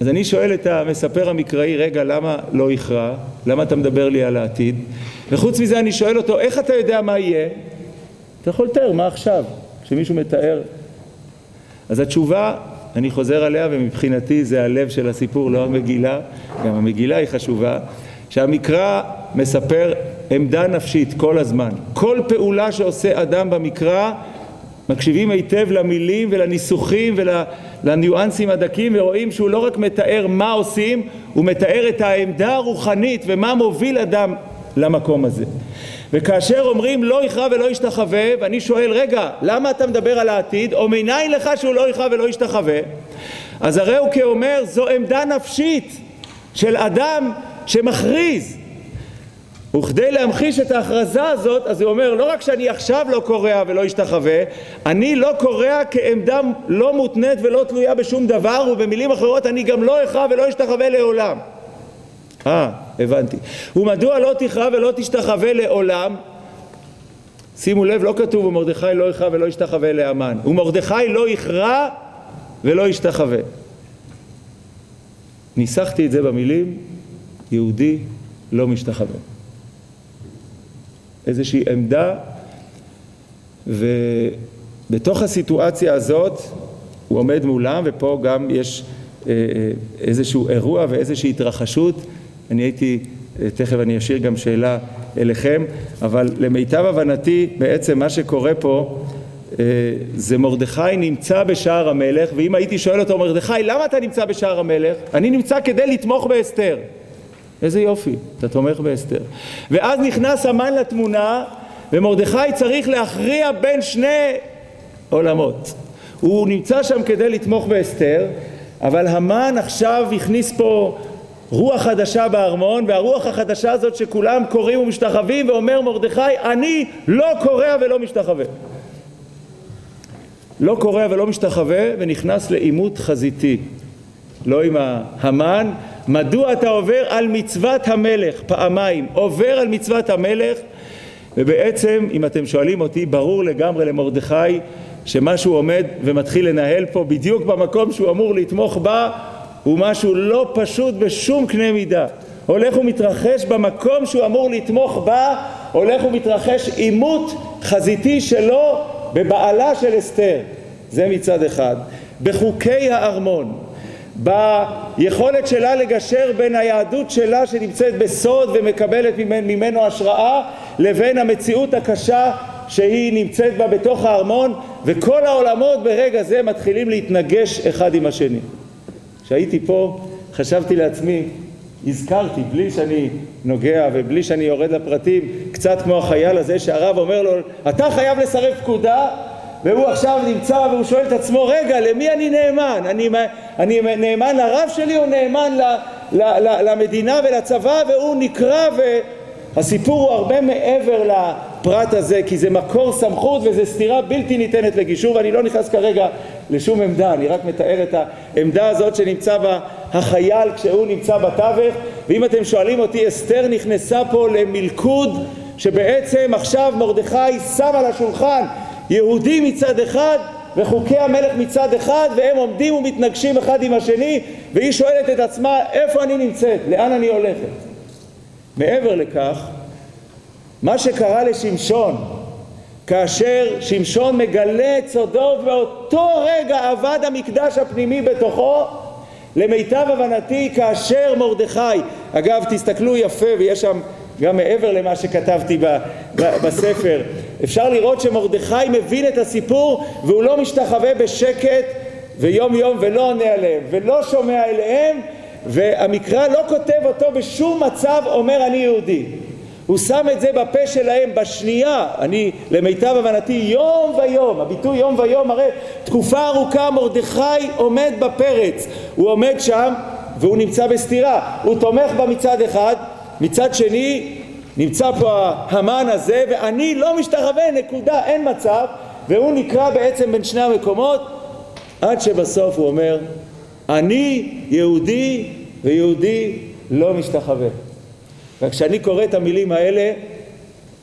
אז אני שואל את המספר המקראי, רגע, למה לא יכרע? למה אתה מדבר לי על העתיד? וחוץ מזה אני שואל אותו, איך אתה יודע מה יהיה? אתה יכול לתאר, מה עכשיו? כשמישהו מתאר. אז התשובה, אני חוזר עליה, ומבחינתי זה הלב של הסיפור, לא המגילה, גם המגילה היא חשובה, שהמקרא מספר עמדה נפשית כל הזמן. כל פעולה שעושה אדם במקרא, מקשיבים היטב למילים ולניסוחים ולניואנסים הדקים ורואים שהוא לא רק מתאר מה עושים, הוא מתאר את העמדה הרוחנית ומה מוביל אדם למקום הזה. וכאשר אומרים לא יכרע ולא ישתחווה, ואני שואל רגע, למה אתה מדבר על העתיד? או מניין לך שהוא לא יכרע ולא ישתחווה? אז הרי הוא כאומר זו עמדה נפשית של אדם שמכריז וכדי להמחיש את ההכרזה הזאת, אז הוא אומר, לא רק שאני עכשיו לא קורע ולא אשתחווה, אני לא קורע כעמדה לא מותנית ולא תלויה בשום דבר, ובמילים אחרות אני גם לא אכרע ולא אשתחווה לעולם. אה, הבנתי. ומדוע לא תכרע ולא תשתחווה לעולם? שימו לב, לא כתוב ומרדכי לא יכרע ולא ישתחווה לאמן. ומרדכי לא יכרע ולא ישתחווה. ניסחתי את זה במילים, יהודי לא משתחווה. איזושהי עמדה ובתוך הסיטואציה הזאת הוא עומד מולם ופה גם יש אה, אה, איזשהו אירוע ואיזושהי התרחשות אני הייתי, אה, תכף אני אשאיר גם שאלה אליכם אבל למיטב הבנתי בעצם מה שקורה פה זה מרדכי נמצא בשער המלך ואם הייתי שואל אותו מרדכי למה אתה נמצא בשער המלך? אני נמצא כדי לתמוך באסתר איזה יופי, אתה תומך באסתר. ואז נכנס המן לתמונה, ומרדכי צריך להכריע בין שני עולמות. הוא נמצא שם כדי לתמוך באסתר, אבל המן עכשיו הכניס פה רוח חדשה בארמון, והרוח החדשה הזאת שכולם קוראים ומשתחווים, ואומר מרדכי, אני לא קורע ולא משתחווה. לא קורע ולא משתחווה, ונכנס לעימות חזיתי. לא עם ההמן, מדוע אתה עובר על מצוות המלך? פעמיים. עובר על מצוות המלך ובעצם אם אתם שואלים אותי ברור לגמרי למרדכי שמה שהוא עומד ומתחיל לנהל פה בדיוק במקום שהוא אמור לתמוך בה הוא משהו לא פשוט בשום קנה מידה. הולך ומתרחש במקום שהוא אמור לתמוך בה הולך ומתרחש עימות חזיתי שלו בבעלה של אסתר. זה מצד אחד. בחוקי הארמון ביכולת שלה לגשר בין היהדות שלה שנמצאת בסוד ומקבלת ממנו השראה לבין המציאות הקשה שהיא נמצאת בה בתוך הארמון וכל העולמות ברגע זה מתחילים להתנגש אחד עם השני. כשהייתי פה חשבתי לעצמי הזכרתי, בלי שאני נוגע ובלי שאני יורד לפרטים, קצת כמו החייל הזה שהרב אומר לו, אתה חייב לסרב פקודה, והוא עכשיו נמצא והוא שואל את עצמו, רגע, למי אני נאמן? אני, אני נאמן לרב שלי או נאמן ל, ל, ל, למדינה ולצבא? והוא נקרא והסיפור הוא הרבה מעבר לפרט הזה, כי זה מקור סמכות וזה סתירה בלתי ניתנת לגישור, ואני לא נכנס כרגע לשום עמדה, אני רק מתאר את העמדה הזאת שנמצא בה החייל כשהוא נמצא בתווך, ואם אתם שואלים אותי, אסתר נכנסה פה למלכוד שבעצם עכשיו מרדכי שם על השולחן יהודי מצד אחד וחוקי המלך מצד אחד והם עומדים ומתנגשים אחד עם השני והיא שואלת את עצמה איפה אני נמצאת, לאן אני הולכת. מעבר לכך, מה שקרה לשמשון כאשר שמשון מגלה את סודו ובאותו רגע אבד המקדש הפנימי בתוכו למיטב הבנתי כאשר מרדכי אגב תסתכלו יפה ויש שם גם מעבר למה שכתבתי בספר. אפשר לראות שמרדכי מבין את הסיפור והוא לא משתחווה בשקט ויום יום ולא עונה עליהם ולא שומע אליהם והמקרא לא כותב אותו בשום מצב אומר אני יהודי הוא שם את זה בפה שלהם בשנייה, אני למיטב הבנתי יום ויום, הביטוי יום ויום הרי תקופה ארוכה מרדכי עומד בפרץ, הוא עומד שם והוא נמצא בסתירה, הוא תומך בה מצד אחד, מצד שני נמצא פה המן הזה ואני לא משתחווה, נקודה, אין מצב, והוא נקרא בעצם בין שני המקומות עד שבסוף הוא אומר אני יהודי ויהודי לא משתחווה. וכשאני קורא את המילים האלה,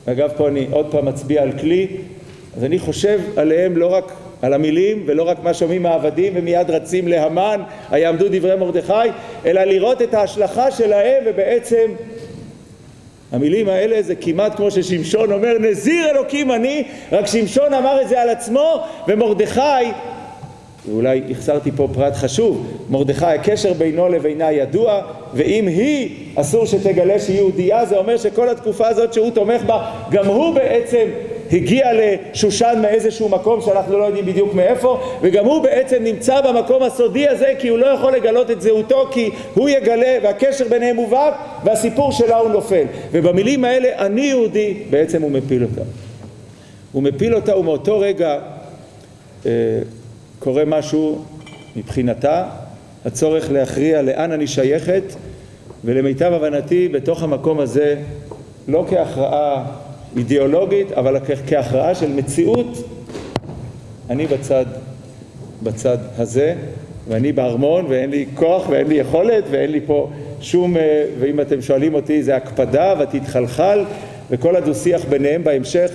אגב פה אני עוד פעם מצביע על כלי, אז אני חושב עליהם לא רק על המילים ולא רק מה שומעים העבדים ומיד רצים להמן, היעמדו דברי מרדכי, אלא לראות את ההשלכה שלהם ובעצם המילים האלה זה כמעט כמו ששמשון אומר נזיר אלוקים אני, רק שמשון אמר את זה על עצמו ומרדכי ואולי החסרתי פה פרט חשוב, מרדכי הקשר בינו לבינה ידוע, ואם היא אסור שתגלה שהיא יהודייה, זה אומר שכל התקופה הזאת שהוא תומך בה, גם הוא בעצם הגיע לשושן מאיזשהו מקום שאנחנו לא יודעים בדיוק מאיפה, וגם הוא בעצם נמצא במקום הסודי הזה כי הוא לא יכול לגלות את זהותו, כי הוא יגלה והקשר ביניהם מובהק והסיפור שלה הוא נופל. ובמילים האלה אני יהודי, בעצם הוא מפיל אותה. הוא מפיל אותה ומאותו רגע אה, קורה משהו מבחינתה, הצורך להכריע לאן אני שייכת, ולמיטב הבנתי בתוך המקום הזה, לא כהכרעה אידיאולוגית, אבל כהכרעה של מציאות, אני בצד, בצד הזה, ואני בארמון, ואין לי כוח, ואין לי יכולת, ואין לי פה שום, אה, ואם אתם שואלים אותי, זה הקפדה, ותתחלחל, וכל הדו-שיח ביניהם בהמשך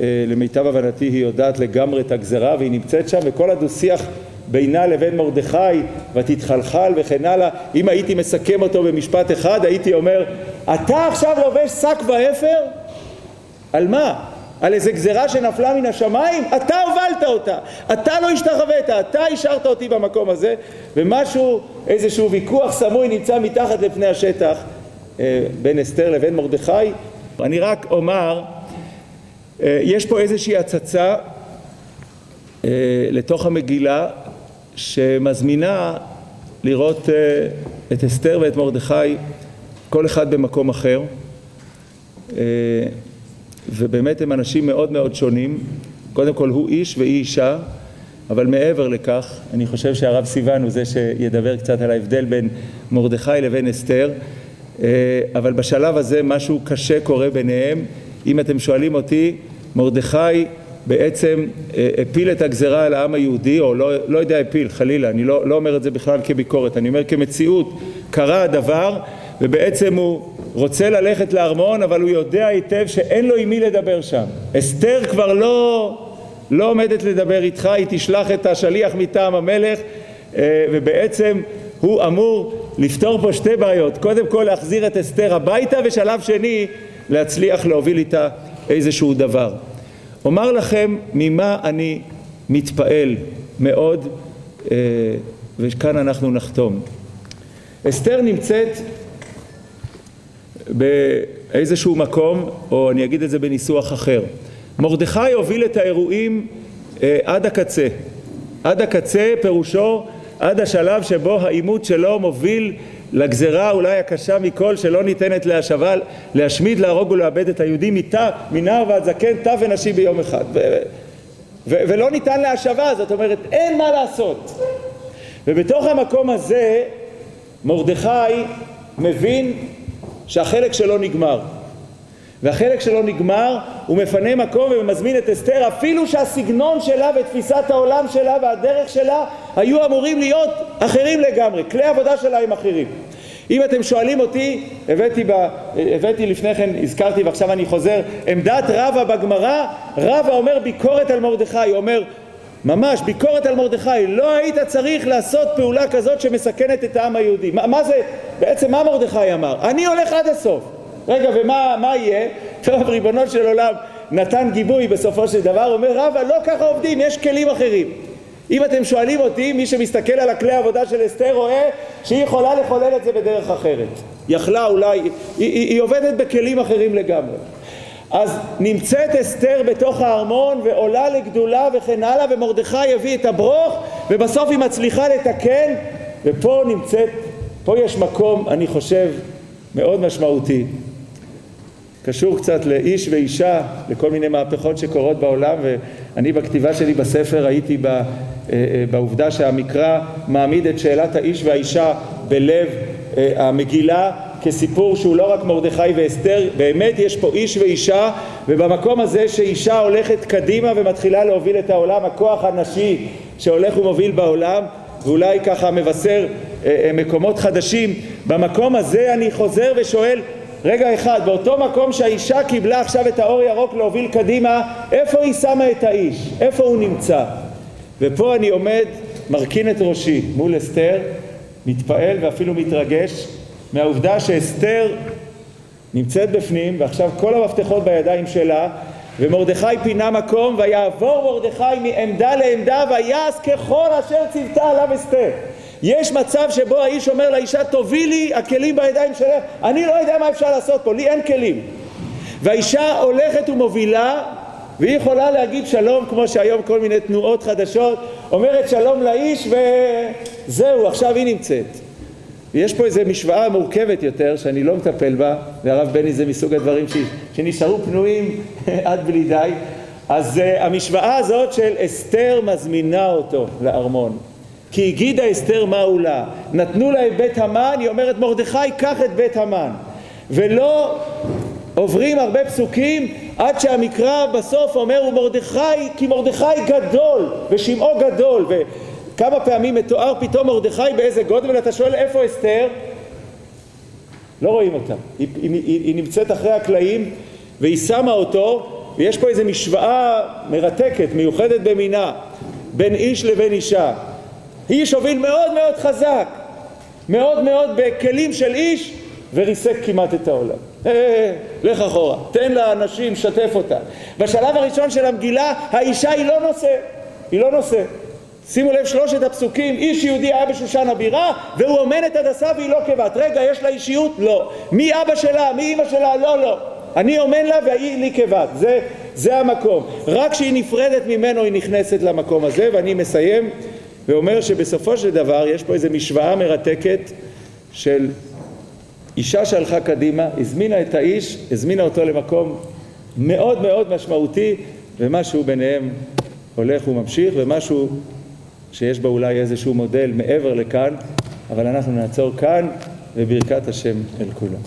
אה, למיטב הבנתי היא יודעת לגמרי את הגזרה והיא נמצאת שם וכל הדו-שיח בינה לבין מרדכי ותתחלחל וכן הלאה אם הייתי מסכם אותו במשפט אחד הייתי אומר אתה עכשיו לובש שק ואפר? על מה? על איזה גזרה שנפלה מן השמיים? אתה הובלת אותה, אתה לא השתחווית, אתה השארת אותי במקום הזה ומשהו, איזשהו ויכוח סמוי נמצא מתחת לפני השטח אה, בין אסתר לבין מרדכי אני רק אומר אה, יש פה איזושהי הצצה אה, לתוך המגילה שמזמינה לראות את אסתר ואת מרדכי כל אחד במקום אחר ובאמת הם אנשים מאוד מאוד שונים. קודם כל הוא איש והיא אישה אבל מעבר לכך אני חושב שהרב סיוון הוא זה שידבר קצת על ההבדל בין מרדכי לבין אסתר. אבל בשלב הזה משהו קשה קורה ביניהם. אם אתם שואלים אותי, מרדכי בעצם אה, הפיל את הגזרה על העם היהודי, או לא, לא יודע הפיל, חלילה, אני לא, לא אומר את זה בכלל כביקורת, אני אומר כמציאות, קרה הדבר, ובעצם הוא רוצה ללכת לארמון, אבל הוא יודע היטב שאין לו עם מי לדבר שם. אסתר כבר לא, לא עומדת לדבר איתך, היא תשלח את השליח מטעם המלך, אה, ובעצם הוא אמור לפתור פה שתי בעיות, קודם כל להחזיר את אסתר הביתה, ושלב שני להצליח להוביל איתה איזשהו דבר. אומר לכם ממה אני מתפעל מאוד, אה, וכאן אנחנו נחתום. אסתר נמצאת באיזשהו מקום, או אני אגיד את זה בניסוח אחר. מרדכי הוביל את האירועים אה, עד הקצה. עד הקצה פירושו עד השלב שבו העימות שלו מוביל לגזרה אולי הקשה מכל שלא ניתנת להשבה, להשמיד, להרוג ולאבד את היהודים מנער ועד זקן, טף ונשי ביום אחד. ו, ו, ולא ניתן להשבה, זאת אומרת אין מה לעשות. ובתוך המקום הזה מרדכי מבין שהחלק שלו נגמר. והחלק שלו נגמר, הוא מפנה מקום ומזמין את אסתר אפילו שהסגנון שלה ותפיסת העולם שלה והדרך שלה היו אמורים להיות אחרים לגמרי, כלי העבודה שלה הם אחרים. אם אתם שואלים אותי, הבאתי, ב, הבאתי לפני כן, הזכרתי ועכשיו אני חוזר, עמדת רבא בגמרא, רבא אומר ביקורת על מרדכי, הוא אומר ממש ביקורת על מרדכי, לא היית צריך לעשות פעולה כזאת שמסכנת את העם היהודי. מה, מה זה, בעצם מה מרדכי אמר? אני הולך עד הסוף. רגע, ומה מה יהיה? טוב, ריבונו של עולם נתן גיבוי בסופו של דבר, אומר רבא, לא ככה עובדים, יש כלים אחרים. אם אתם שואלים אותי, מי שמסתכל על הכלי העבודה של אסתר רואה שהיא יכולה לחולל את זה בדרך אחרת. יכלה אולי, היא, היא, היא עובדת בכלים אחרים לגמרי. אז נמצאת אסתר בתוך הארמון ועולה לגדולה וכן הלאה ומרדכי הביא את הברוך ובסוף היא מצליחה לתקן ופה נמצאת, פה יש מקום אני חושב מאוד משמעותי. קשור קצת לאיש ואישה, לכל מיני מהפכות שקורות בעולם ואני בכתיבה שלי בספר הייתי אה, אה, בעובדה שהמקרא מעמיד את שאלת האיש והאישה בלב אה, המגילה כסיפור שהוא לא רק מרדכי ואסתר, באמת יש פה איש ואישה ובמקום הזה שאישה הולכת קדימה ומתחילה להוביל את העולם, הכוח הנשי שהולך ומוביל בעולם ואולי ככה מבשר מקומות חדשים, במקום הזה אני חוזר ושואל רגע אחד, באותו מקום שהאישה קיבלה עכשיו את האור ירוק להוביל קדימה, איפה היא שמה את האיש? איפה הוא נמצא? ופה אני עומד, מרכין את ראשי מול אסתר, מתפעל ואפילו מתרגש מהעובדה שאסתר נמצאת בפנים ועכשיו כל המפתחות בידיים שלה ומרדכי פינה מקום ויעבור מרדכי מעמדה לעמדה ויעש ככל אשר ציוותה עליו אסתר. יש מצב שבו האיש אומר לאישה תובילי הכלים בידיים שלך. אני לא יודע מה אפשר לעשות פה לי אין כלים. והאישה הולכת ומובילה והיא יכולה להגיד שלום כמו שהיום כל מיני תנועות חדשות אומרת שלום לאיש וזהו עכשיו היא נמצאת ויש פה איזו משוואה מורכבת יותר שאני לא מטפל בה והרב בני זה מסוג הדברים ש... שנשארו פנויים עד בלי די אז uh, המשוואה הזאת של אסתר מזמינה אותו לארמון כי הגידה אסתר מהו לה. נתנו לה את בית המן, היא אומרת מרדכי קח את בית המן. ולא עוברים הרבה פסוקים עד שהמקרא בסוף אומר ומרדכי כי מרדכי גדול ושמעו גדול וכמה פעמים מתואר פתאום מרדכי באיזה גודל ואתה שואל איפה אסתר? לא רואים אותה, היא, היא, היא, היא נמצאת אחרי הקלעים והיא שמה אותו ויש פה איזו משוואה מרתקת, מיוחדת במינה בין איש לבין אישה איש הוביל מאוד מאוד חזק, מאוד מאוד בכלים של איש, וריסק כמעט את העולם. אה, אה, אה, לך אחורה, תן לאנשים, שתף אותה. בשלב הראשון של המגילה, האישה היא לא נושא, היא לא נושא. שימו לב שלושת הפסוקים, איש יהודי היה בשושן הבירה והוא אומן את הדסה והיא לא כבת. רגע, יש לה אישיות? לא. מי אבא שלה? מי אימא שלה? לא, לא. אני אומן לה והיא לי כבת. זה, זה המקום. רק כשהיא נפרדת ממנו היא נכנסת למקום הזה ואני מסיים. ואומר שבסופו של דבר יש פה איזו משוואה מרתקת של אישה שהלכה קדימה, הזמינה את האיש, הזמינה אותו למקום מאוד מאוד משמעותי ומשהו ביניהם הולך וממשיך ומשהו שיש בו אולי איזשהו מודל מעבר לכאן אבל אנחנו נעצור כאן וברכת השם אל כולם